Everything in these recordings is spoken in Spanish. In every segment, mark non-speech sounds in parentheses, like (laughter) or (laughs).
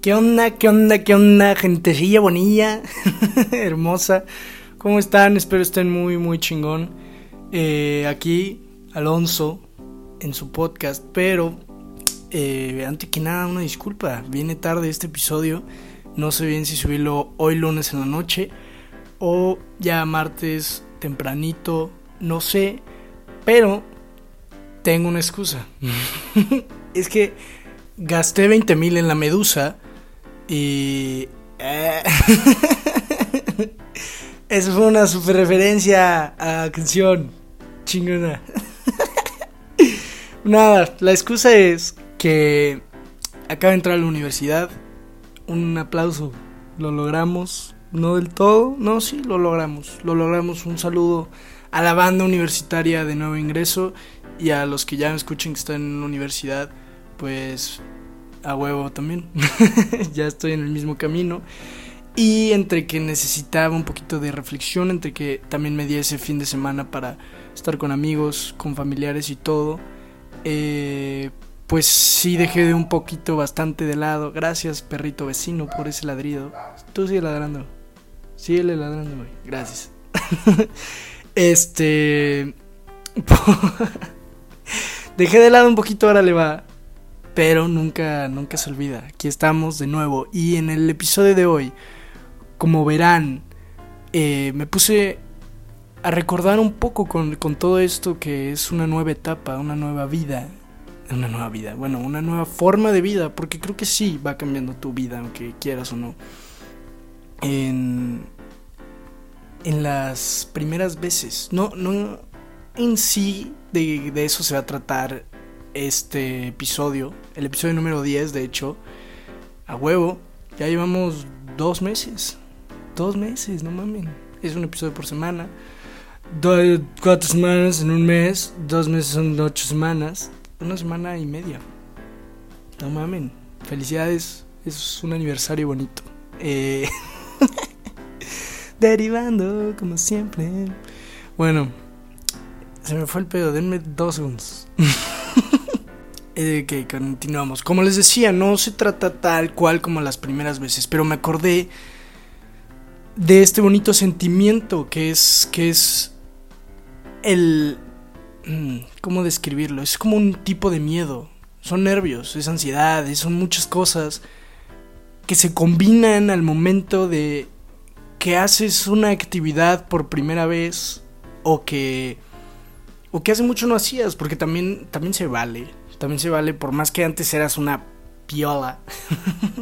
¿Qué onda? ¿Qué onda? ¿Qué onda? Gentecilla bonilla, (laughs) hermosa. ¿Cómo están? Espero estén muy, muy chingón. Eh, aquí, Alonso, en su podcast, pero eh, antes que nada, una disculpa. Viene tarde este episodio. No sé bien si subirlo hoy lunes en la noche o ya martes tempranito. No sé, pero tengo una excusa. (laughs) es que gasté 20 mil en la medusa y... Eh, (laughs) eso fue una super referencia a canción chingona. (laughs) Nada, la excusa es que acaba de entrar a la universidad. Un aplauso. Lo logramos. No del todo. No, sí, lo logramos. Lo logramos. Un saludo a la banda universitaria de nuevo ingreso y a los que ya me escuchen que están en la universidad. Pues a huevo también. (laughs) ya estoy en el mismo camino. Y entre que necesitaba un poquito de reflexión, entre que también me di ese fin de semana para estar con amigos, con familiares y todo, eh, pues sí dejé de un poquito bastante de lado. Gracias, perrito vecino, por ese ladrido. Tú sigue ladrando. Sigue ladrando, güey. Gracias. (laughs) este. (laughs) dejé de lado un poquito, ahora le va pero nunca, nunca se olvida. Aquí estamos de nuevo. Y en el episodio de hoy, como verán, eh, me puse a recordar un poco con, con, todo esto que es una nueva etapa, una nueva vida. Una nueva vida, bueno, una nueva forma de vida, porque creo que sí va cambiando tu vida, aunque quieras o no. En, en las primeras veces, no, no en sí de, de eso se va a tratar este episodio, el episodio número 10 de hecho, a huevo, ya llevamos dos meses, dos meses, no mamen, es un episodio por semana, cuatro semanas en un mes, dos meses son ocho semanas, una semana y media, no mamen, felicidades, es un aniversario bonito. Eh, (laughs) derivando como siempre. Bueno, se me fue el pedo, denme dos segundos. (laughs) eh, que continuamos. Como les decía, no se trata tal cual como las primeras veces, pero me acordé de este bonito sentimiento que es que es el mm, ¿cómo describirlo? Es como un tipo de miedo. Son nervios, es ansiedad, son muchas cosas que se combinan al momento de que haces una actividad por primera vez o que o que hace mucho no hacías, porque también también se vale también se vale, por más que antes eras una piola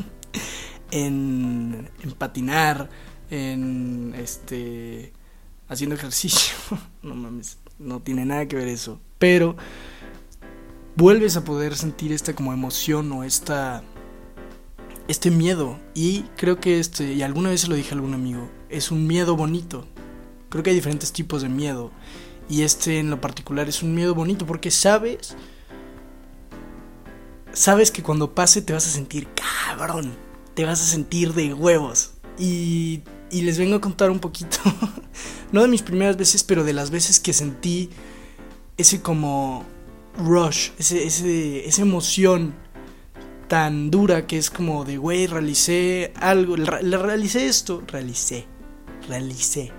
(laughs) en, patinar, en este haciendo ejercicio. (laughs) no mames, no tiene nada que ver eso. Pero vuelves a poder sentir esta como emoción o esta este miedo y creo que este y alguna vez se lo dije a algún amigo, es un miedo bonito. Creo que hay diferentes tipos de miedo y este en lo particular es un miedo bonito porque sabes sabes que cuando pase te vas a sentir cabrón, te vas a sentir de huevos. Y, y les vengo a contar un poquito, (laughs) no de mis primeras veces, pero de las veces que sentí ese como rush, ese, ese, esa emoción tan dura que es como de, güey, realicé algo, realicé esto, realicé, realicé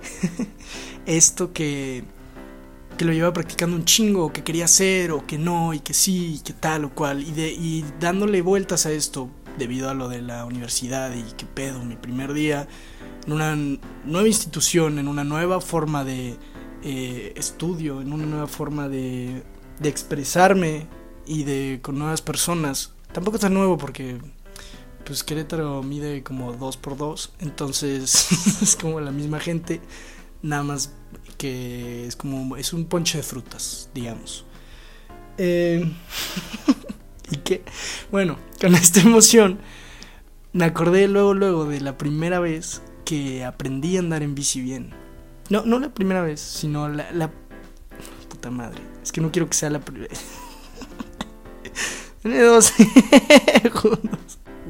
(laughs) esto que que lo llevaba practicando un chingo, que quería hacer, o que no, y que sí, y que tal o cual, y, de, y dándole vueltas a esto debido a lo de la universidad y qué pedo, mi primer día en una nueva institución, en una nueva forma de eh, estudio, en una nueva forma de, de expresarme y de con nuevas personas. Tampoco es tan nuevo porque pues Querétaro mide como 2 por 2 entonces (laughs) es como la misma gente, nada más que es como es un ponche de frutas, digamos. Eh, (laughs) y que, bueno, con esta emoción me acordé luego, luego de la primera vez que aprendí a andar en bici bien. No, no la primera vez, sino la, puta madre. Es que no quiero que sea la primera. (laughs) Tiene dos. (laughs)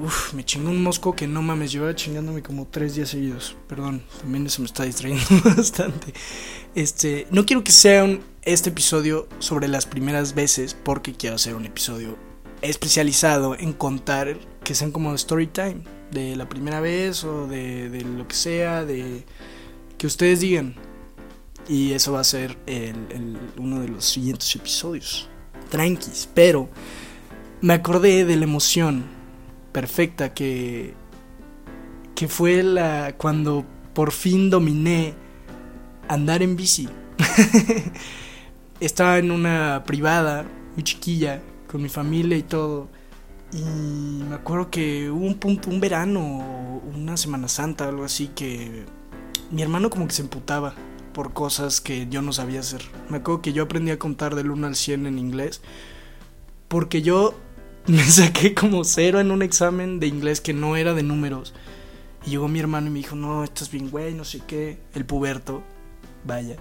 Uf, me chingó un mosco que no mames, llevaba chingándome como tres días seguidos. Perdón, también se me está distrayendo (laughs) bastante. Este, no quiero que sea un, este episodio sobre las primeras veces, porque quiero hacer un episodio especializado en contar que sean como story time, de la primera vez o de, de lo que sea, de que ustedes digan. Y eso va a ser el, uno de los siguientes episodios. Tranquis, pero me acordé de la emoción perfecta que, que fue la cuando por fin dominé andar en bici. (laughs) Estaba en una privada muy chiquilla con mi familia y todo. Y me acuerdo que hubo un punto, un verano, una Semana Santa, algo así, que mi hermano como que se emputaba por cosas que yo no sabía hacer. Me acuerdo que yo aprendí a contar del 1 al 100 en inglés. Porque yo (laughs) me saqué como cero en un examen de inglés que no era de números. Y llegó mi hermano y me dijo, no, estás bien, güey, no sé qué. El puberto, vaya.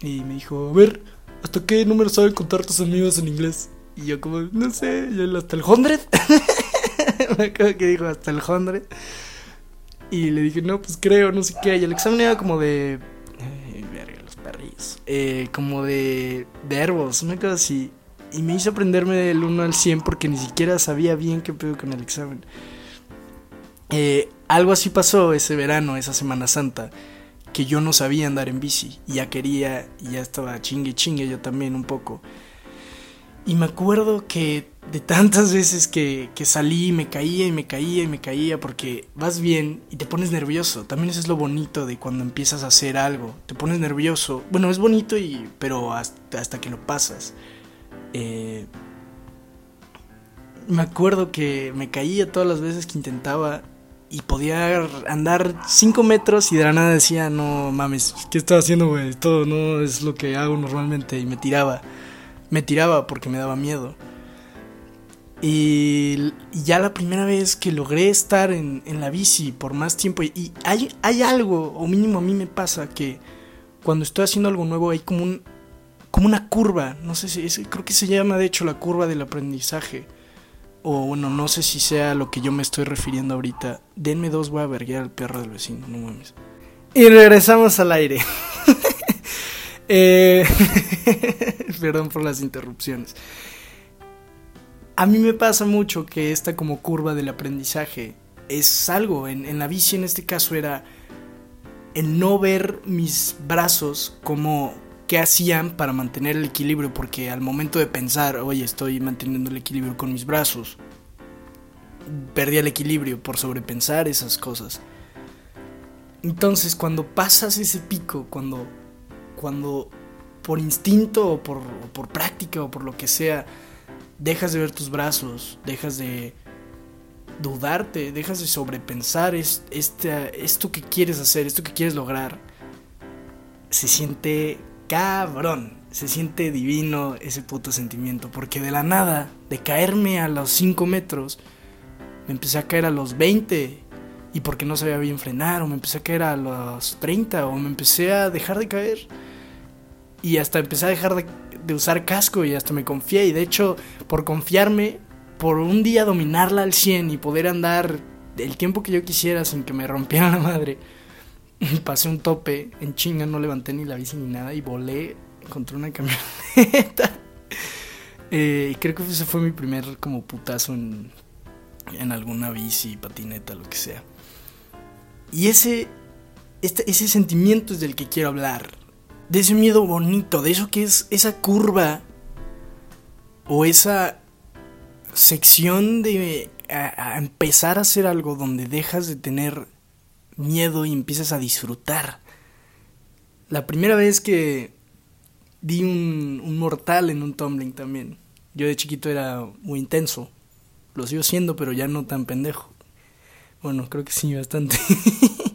Y me dijo, a ver, ¿hasta qué número saben contar tus amigos en inglés? Y yo como, no sé, hasta el hundred. (laughs) me acuerdo que dijo, hasta el hundred. Y le dije, no, pues creo, no sé qué. Y el examen era como de... Eh, verga, los perrillos. Eh, como de verbos, una cosa así. Y me hizo aprenderme del 1 al 100 porque ni siquiera sabía bien qué pedo con el examen. Eh, algo así pasó ese verano, esa Semana Santa, que yo no sabía andar en bici. Ya quería, ya estaba chingue chingue yo también un poco. Y me acuerdo que de tantas veces que, que salí, me caía y me caía y me caía porque vas bien y te pones nervioso. También eso es lo bonito de cuando empiezas a hacer algo. Te pones nervioso. Bueno, es bonito y pero hasta, hasta que lo pasas. Eh, me acuerdo que me caía todas las veces que intentaba y podía andar 5 metros y de la nada decía, no mames, ¿qué estás haciendo, güey? Todo no es lo que hago normalmente y me tiraba me tiraba porque me daba miedo. Y, ya la primera vez que logré estar en, la bici por más tiempo, y, hay, hay, algo, o mínimo a mí me pasa, que cuando estoy haciendo algo nuevo hay como, un, como una curva, no sé si, creo que se llama de hecho la curva del aprendizaje. O bueno, no sé si sea lo que yo me estoy refiriendo ahorita. Denme dos, voy a verguear al perro del vecino, no mames. Y regresamos al aire. (laughs) Eh, (laughs) perdón por las interrupciones. A mí me pasa mucho que esta como curva del aprendizaje es algo, en, la bici en este caso era el no ver mis brazos como qué hacían para mantener el equilibrio, porque al momento de pensar, oye, estoy manteniendo el equilibrio con mis brazos, perdí el equilibrio por sobrepensar esas cosas. Entonces, cuando pasas ese pico, cuando cuando por instinto o por, por práctica o por lo que sea, dejas de ver tus brazos, dejas de dudarte, dejas de sobrepensar este, esto que quieres hacer, esto que quieres lograr, se siente cabrón, se siente divino ese puto sentimiento, porque de la nada, de caerme a los 5 metros, me empecé a caer a los 20 y porque no sabía bien frenar, o me empecé a caer a los 30, o me empecé a dejar de caer y hasta empecé a dejar de, usar casco y hasta me confié. Y de hecho, por confiarme, por un día dominarla al 100 y poder andar el tiempo que yo quisiera sin que me rompiera la madre, (laughs) pasé un tope en chinga, no levanté ni la bici ni nada y volé contra una camioneta. (laughs) eh, creo que ese fue mi primer como putazo en, en alguna bici, patineta, lo que sea. Y ese, este, ese sentimiento es del que quiero hablar de ese miedo bonito, de eso que es esa curva o esa sección de a, empezar a hacer algo donde dejas de tener miedo y empiezas a disfrutar. La primera vez que di un, un mortal en un tumbling también. Yo de chiquito era muy intenso. Lo sigo siendo, pero ya no tan pendejo. Bueno, creo que sí, bastante.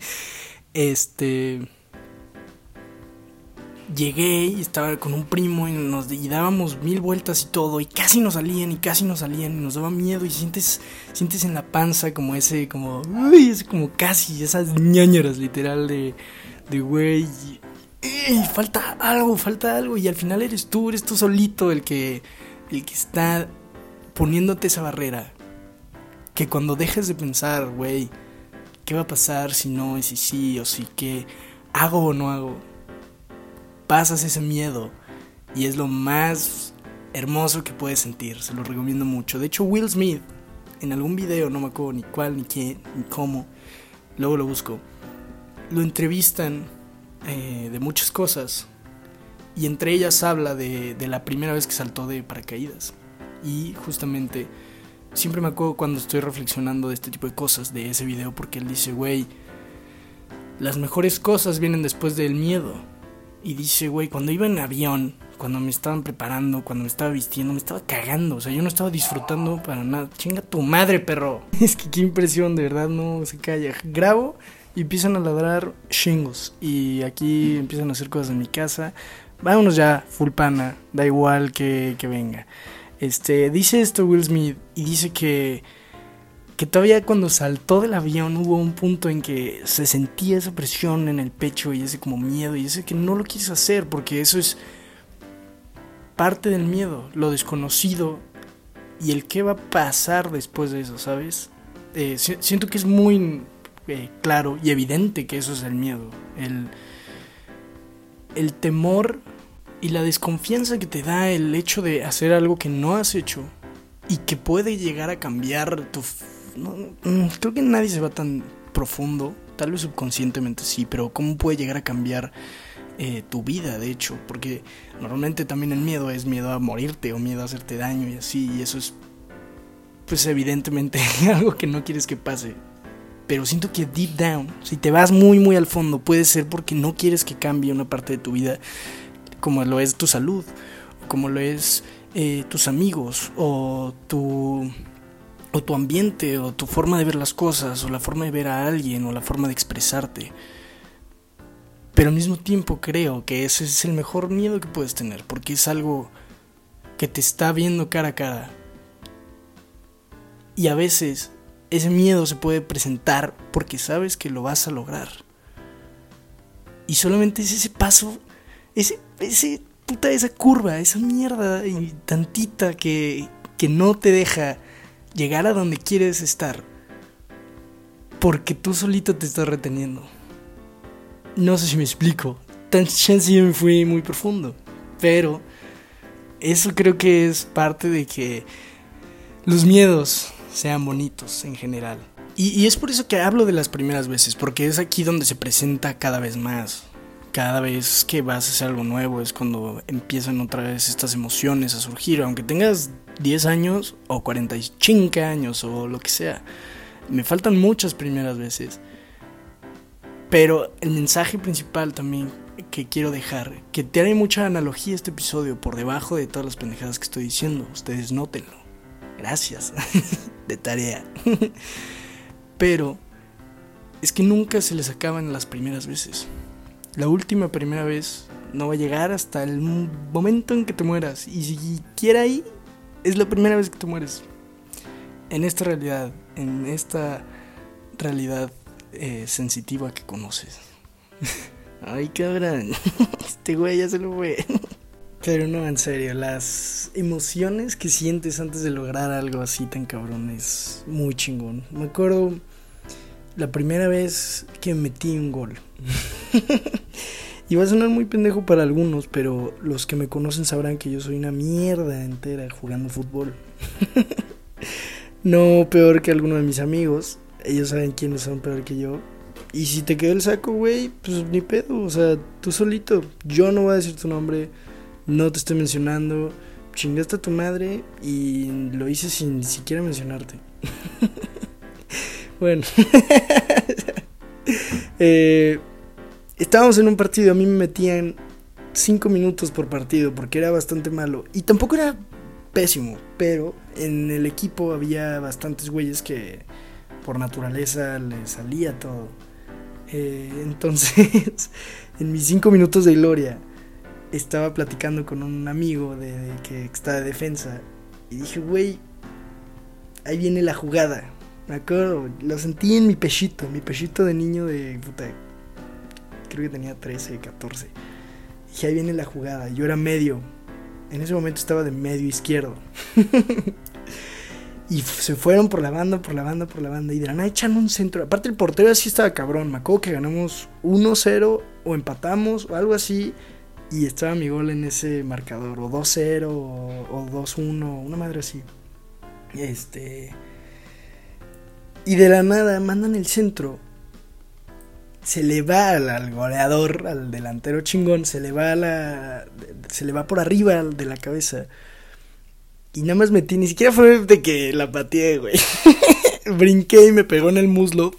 (laughs) este llegué y estaba con un primo y nos dábamos mil vueltas y todo y casi nos salían y casi nos salían y nos daba miedo y sientes sientes en la panza como ese como uy, es como casi esas ñañeras literal de de güey falta algo, falta algo y al final eres tú, eres tú solito el que el que está poniéndote esa barrera que cuando dejes de pensar, güey, ¿qué va a pasar si no y si sí o si qué hago o no hago? Pasas ese miedo y es lo más hermoso que puedes sentir, se lo recomiendo mucho. De hecho, Will Smith en algún video, no me acuerdo ni cuál, ni qué, ni cómo, luego lo busco, lo entrevistan eh, de muchas cosas y entre ellas habla de, de la primera vez que saltó de paracaídas. Y justamente siempre me acuerdo cuando estoy reflexionando de este tipo de cosas, de ese video, porque él dice, güey, las mejores cosas vienen después del miedo. Y dice, güey, cuando iba en avión, cuando me estaban preparando, cuando me estaba vistiendo, me estaba cagando. O sea, yo no estaba disfrutando para nada. Chinga tu madre, perro. (laughs) Es que qué impresión, de verdad, no se calla. Grabo y empiezan a ladrar chingos. Y aquí empiezan a hacer cosas en mi casa. Vámonos ya, full pana. Da igual que, que venga. Este, dice esto Will Smith y dice que que todavía cuando saltó del avión hubo un punto en que se sentía esa presión en el pecho y ese como miedo y ese que no lo quieres hacer porque eso es parte del miedo, lo desconocido y el qué va a pasar después de eso, ¿sabes? Eh, siento que es muy eh, claro y evidente que eso es el miedo, el, el temor y la desconfianza que te da el hecho de hacer algo que no has hecho y que puede llegar a cambiar tu no, mm, creo que nadie se va tan profundo, tal vez subconscientemente sí, pero ¿cómo puede llegar a cambiar eh, tu vida, de hecho? Porque normalmente también el miedo es miedo a morirte o miedo a hacerte daño y así, y eso es, pues evidentemente (laughs) algo que no quieres que pase. Pero siento que deep down, si te vas muy, muy al fondo, puede ser porque no quieres que cambie una parte de tu vida, como lo es tu salud, como lo es eh, tus amigos o tu o tu ambiente, o tu forma de ver las cosas, o la forma de ver a alguien, o la forma de expresarte. Pero al mismo tiempo creo que ese es el mejor miedo que puedes tener, porque es algo que te está viendo cara a cara. Y a veces ese miedo se puede presentar porque sabes que lo vas a lograr. Y solamente es ese paso, ese, puta, esa curva, esa mierda y tantita que, que no te deja llegar a donde quieres estar porque tú solito te estás reteniendo. No sé si me explico. Tan chance fui muy profundo. Pero eso creo que es parte de que los miedos sean bonitos en general. Y, es por eso que hablo de las primeras veces, porque es aquí donde se presenta cada vez más. Cada vez que vas a hacer algo nuevo es cuando empiezan otra vez estas emociones a surgir, aunque tengas 10 años o 45 años o lo que sea. Me faltan muchas primeras veces. Pero el mensaje principal también que quiero dejar, que tiene mucha analogía este episodio por debajo de todas las pendejadas que estoy diciendo. Ustedes nótenlo. Gracias. (laughs) de tarea. (laughs) Pero es que nunca se les acaban las primeras veces. La última primera vez no va a llegar hasta el momento en que te mueras. Y si quiera ahí, es la primera vez que te mueres. En esta realidad, en esta realidad eh, sensitiva que conoces. (laughs) Ay, cabrón. (laughs) Este güey ya se lo fue. (laughs) Pero no, en serio, las emociones que sientes antes de lograr algo así tan cabrón es muy chingón. Me acuerdo la primera vez que metí un gol. (laughs) Y va a sonar muy pendejo para algunos, pero los que me conocen sabrán que yo soy una mierda entera jugando fútbol. (laughs) no peor que alguno de mis amigos. Ellos saben quiénes son peor que yo. Y si te quedó el saco, güey, pues ni pedo. O sea, tú solito. Yo no voy a decir tu nombre. No te estoy mencionando. Chingaste a tu madre y lo hice sin siquiera mencionarte. (laughs) bueno. eh estábamos en un partido, a mí me metían 5 minutos por partido porque era bastante malo. Y tampoco era pésimo, pero en el equipo había bastantes güeyes que por naturaleza les salía todo. Eh, entonces, (laughs) en mis 5 minutos de gloria, estaba platicando con un amigo de, que está de defensa y dije, güey, ahí viene la jugada. Me acuerdo, lo sentí en mi pechito, mi pechito de niño de puta, creo que tenía 13, 14. Y ahí viene la jugada. Yo era medio. En ese momento estaba de medio izquierdo. (laughs) y se fueron por la banda, por la banda, por la banda. Y de la nada echan un centro. Aparte, el portero así estaba cabrón. Me acuerdo que ganamos 1-0 o empatamos o algo así. Y estaba mi gol en ese marcador. O 2-0 o, o 2-1. Una madre así. Este. Y de la nada mandan el centro. Se le va al, goleador, al delantero chingón, se le va la. Se le va por arriba de la cabeza. Y nada más metí, ni siquiera fue de que la pateé, güey. (laughs) Brinqué y me pegó en el muslo.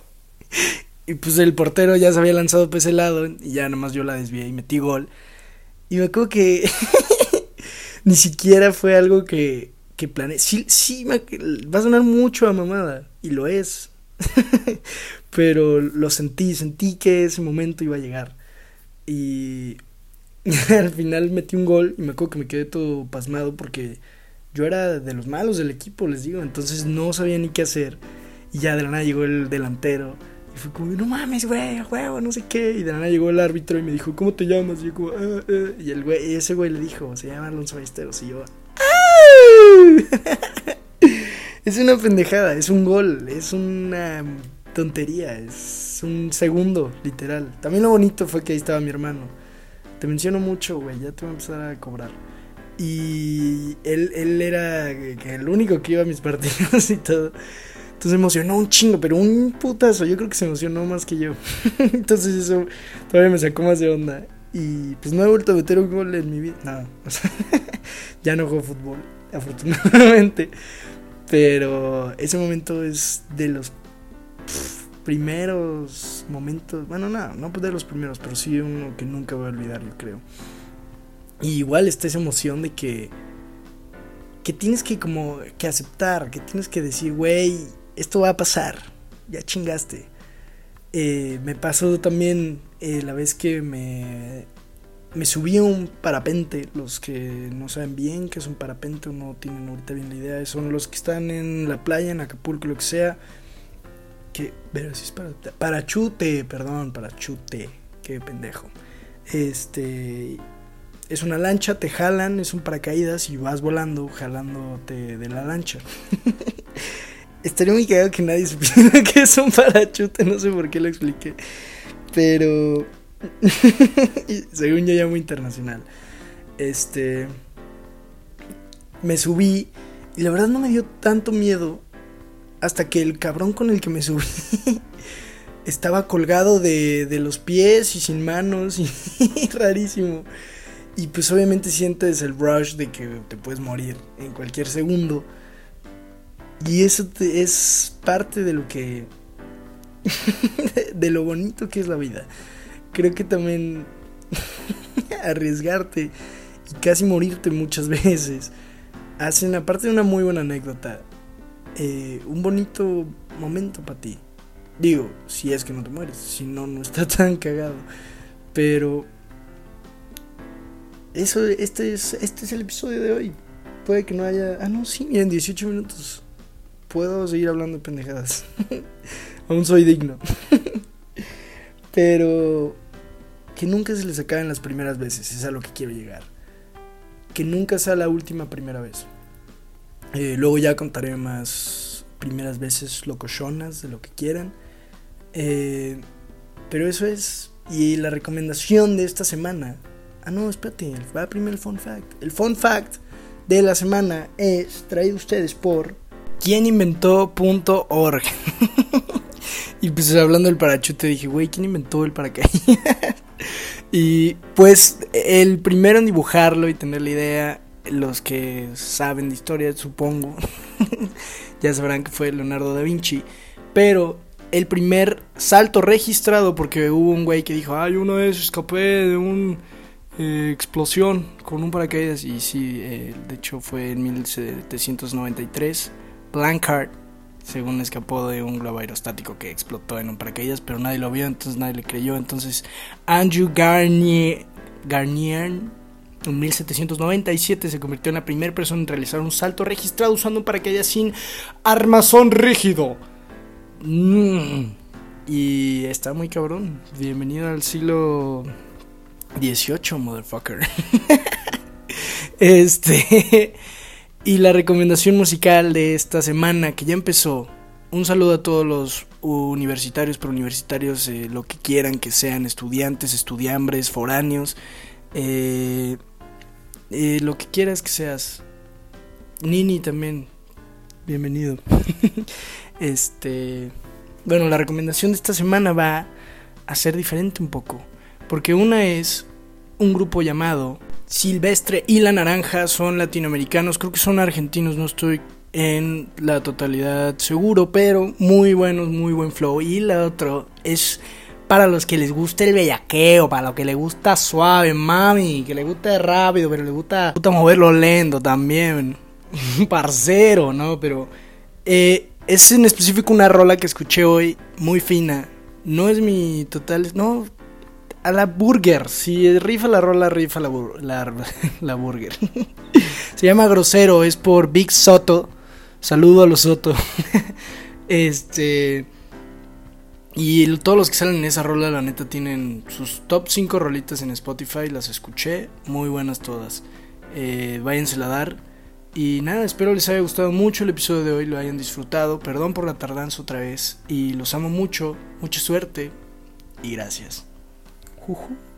(laughs) y pues el portero ya se había lanzado por ese lado. Y ya nada más yo la desvié y metí gol. Y me acuerdo que (laughs) ni siquiera fue algo que, que planeé. Sí, sí, va a sonar mucho a mamada. Y lo es. Pero lo sentí, sentí que ese momento iba a llegar. Y (laughs) al final metí un gol y me acuerdo que me quedé todo pasmado porque yo era de los malos del equipo, les digo. Entonces no sabía ni qué hacer. Y ya de la nada llegó el delantero y fue como, no mames, güey, huevo, no sé qué. Y de nada llegó el árbitro y me dijo, ¿cómo te llamas? Y yo como, ah, ah". Y el güey, ese güey le dijo, se llama Alonso Ballesteros. Y yo, (laughs) es una pendejada, es un gol, es una tontería, es un segundo, literal. También lo bonito fue que ahí estaba mi hermano. Te menciono mucho, güey, ya te voy a empezar a cobrar. Y él, él era el único que iba a mis (laughs) partidos y todo. Entonces emocionó un chingo, pero un putazo. Yo creo que se emocionó más que yo. (laughs) Entonces eso todavía me sacó más de onda. Y pues no he vuelto a meter un gol en mi vida. No, (laughs) ya no juego fútbol, afortunadamente. Pero ese momento es de los primeros momentos. Bueno, no, no de los primeros, pero sí uno que nunca voy a olvidar, yo creo. Y igual está esa emoción de que que tienes que como que aceptar, que tienes que decir, güey, esto va a pasar, ya chingaste. Eh, me pasó también eh, la vez que me, me subí a un parapente. Los que no saben bien qué es un parapente o no tienen ahorita bien la idea, son los que están en la playa, en Acapulco, lo que sea. Que, pero si es para, parachute, perdón, parachute, qué pendejo. Este es una lancha, te jalan, es un paracaídas y vas volando, jalándote de la lancha. (laughs) Estaría muy cagado que nadie supiera (laughs) que es un parachute, no sé por qué lo expliqué. Pero. (laughs) según yo, ya muy internacional. Este. Me subí y la verdad no me dio tanto miedo hasta que el cabrón con el que me subí (laughs) estaba colgado de, de los pies y sin manos y (laughs) rarísimo. Y pues obviamente sientes el rush de que te puedes morir en cualquier segundo. Y eso es parte de lo que... (laughs) de lo bonito que es la vida. Creo que también arriesgarte y casi morirte muchas veces hacen, aparte de una muy buena anécdota, eh, un bonito momento para ti. Digo, si es que no te mueres, si no, no está (laughs) tan cagado. Pero eso, este es, este es el episodio de hoy. Puede que no haya. Ah, no, sí, miren, 18 minutos puedo seguir hablando de pendejadas. (laughs) Aún soy digno. (laughs) Pero que nunca se les acaben las primeras veces, es a lo que quiero llegar. Que nunca sea la última primera vez. Eh, luego ya contaré más primeras veces locochonas, de lo que quieran. Eh, pero eso es. Y la recomendación de esta semana. Ah, no, espérate, va primero el fun fact. El fun fact de la semana es traído ustedes por ¿Quién inventó .org? (laughs) y pues hablando del parachute dije, güey, ¿quién inventó el paracaídas? (laughs) y pues el primero en dibujarlo y tener la idea, los que saben de historia, supongo, (laughs) ya sabrán que fue Leonardo da Vinci. Pero el primer salto registrado, porque hubo un güey que dijo, ay, una vez escapé de una eh, explosión con un paracaídas. Y sí, eh, de hecho fue en 1793 Blancard, según escapó de un globo aerostático que explotó en un paracaídas, pero nadie lo vio, entonces nadie le creyó. Entonces Andrew Garnier, Garnier en 1797 se convirtió en la primera persona en realizar un salto registrado usando un paracaídas sin armazón rígido. Mm. Y está muy cabrón. Bienvenido al siglo XVIII, motherfucker. (laughs) este. Y la recomendación musical de esta semana que ya empezó. Un saludo a todos los universitarios, pero universitarios, eh, lo que quieran que sean, estudiantes, estudiambres, foráneos, eh, eh, lo que quieras que seas. Nini también, bienvenido. (laughs) este, bueno, la recomendación de esta semana va a ser diferente un poco, porque una es un grupo llamado Silvestre y La Naranja, son latinoamericanos, creo que son argentinos, no estoy en la totalidad seguro, pero muy buenos, muy buen flow. Y la otra es para los que les gusta el bellaqueo, para los que les gusta suave, mami, que les gusta rápido, pero les gusta, gusta moverlo lento también. (laughs) Parcero, ¿no? Pero eh, es en específico una rola que escuché hoy, muy fina. No es mi total. No, a la burger. Si rifa la rola, rifa la, la, (laughs) la burger. (laughs) Se llama Grosero, es por Big Soto. Saludo a los Soto. este. Y todos los que salen en esa rola, la neta, tienen sus top 5 rolitas en Spotify. Las escuché, muy buenas todas. Eh, váyanse a dar. Y nada, espero les haya gustado mucho el episodio de hoy, lo hayan disfrutado. Perdón por la tardanza otra vez. Y los amo mucho, mucha suerte y gracias. Juju.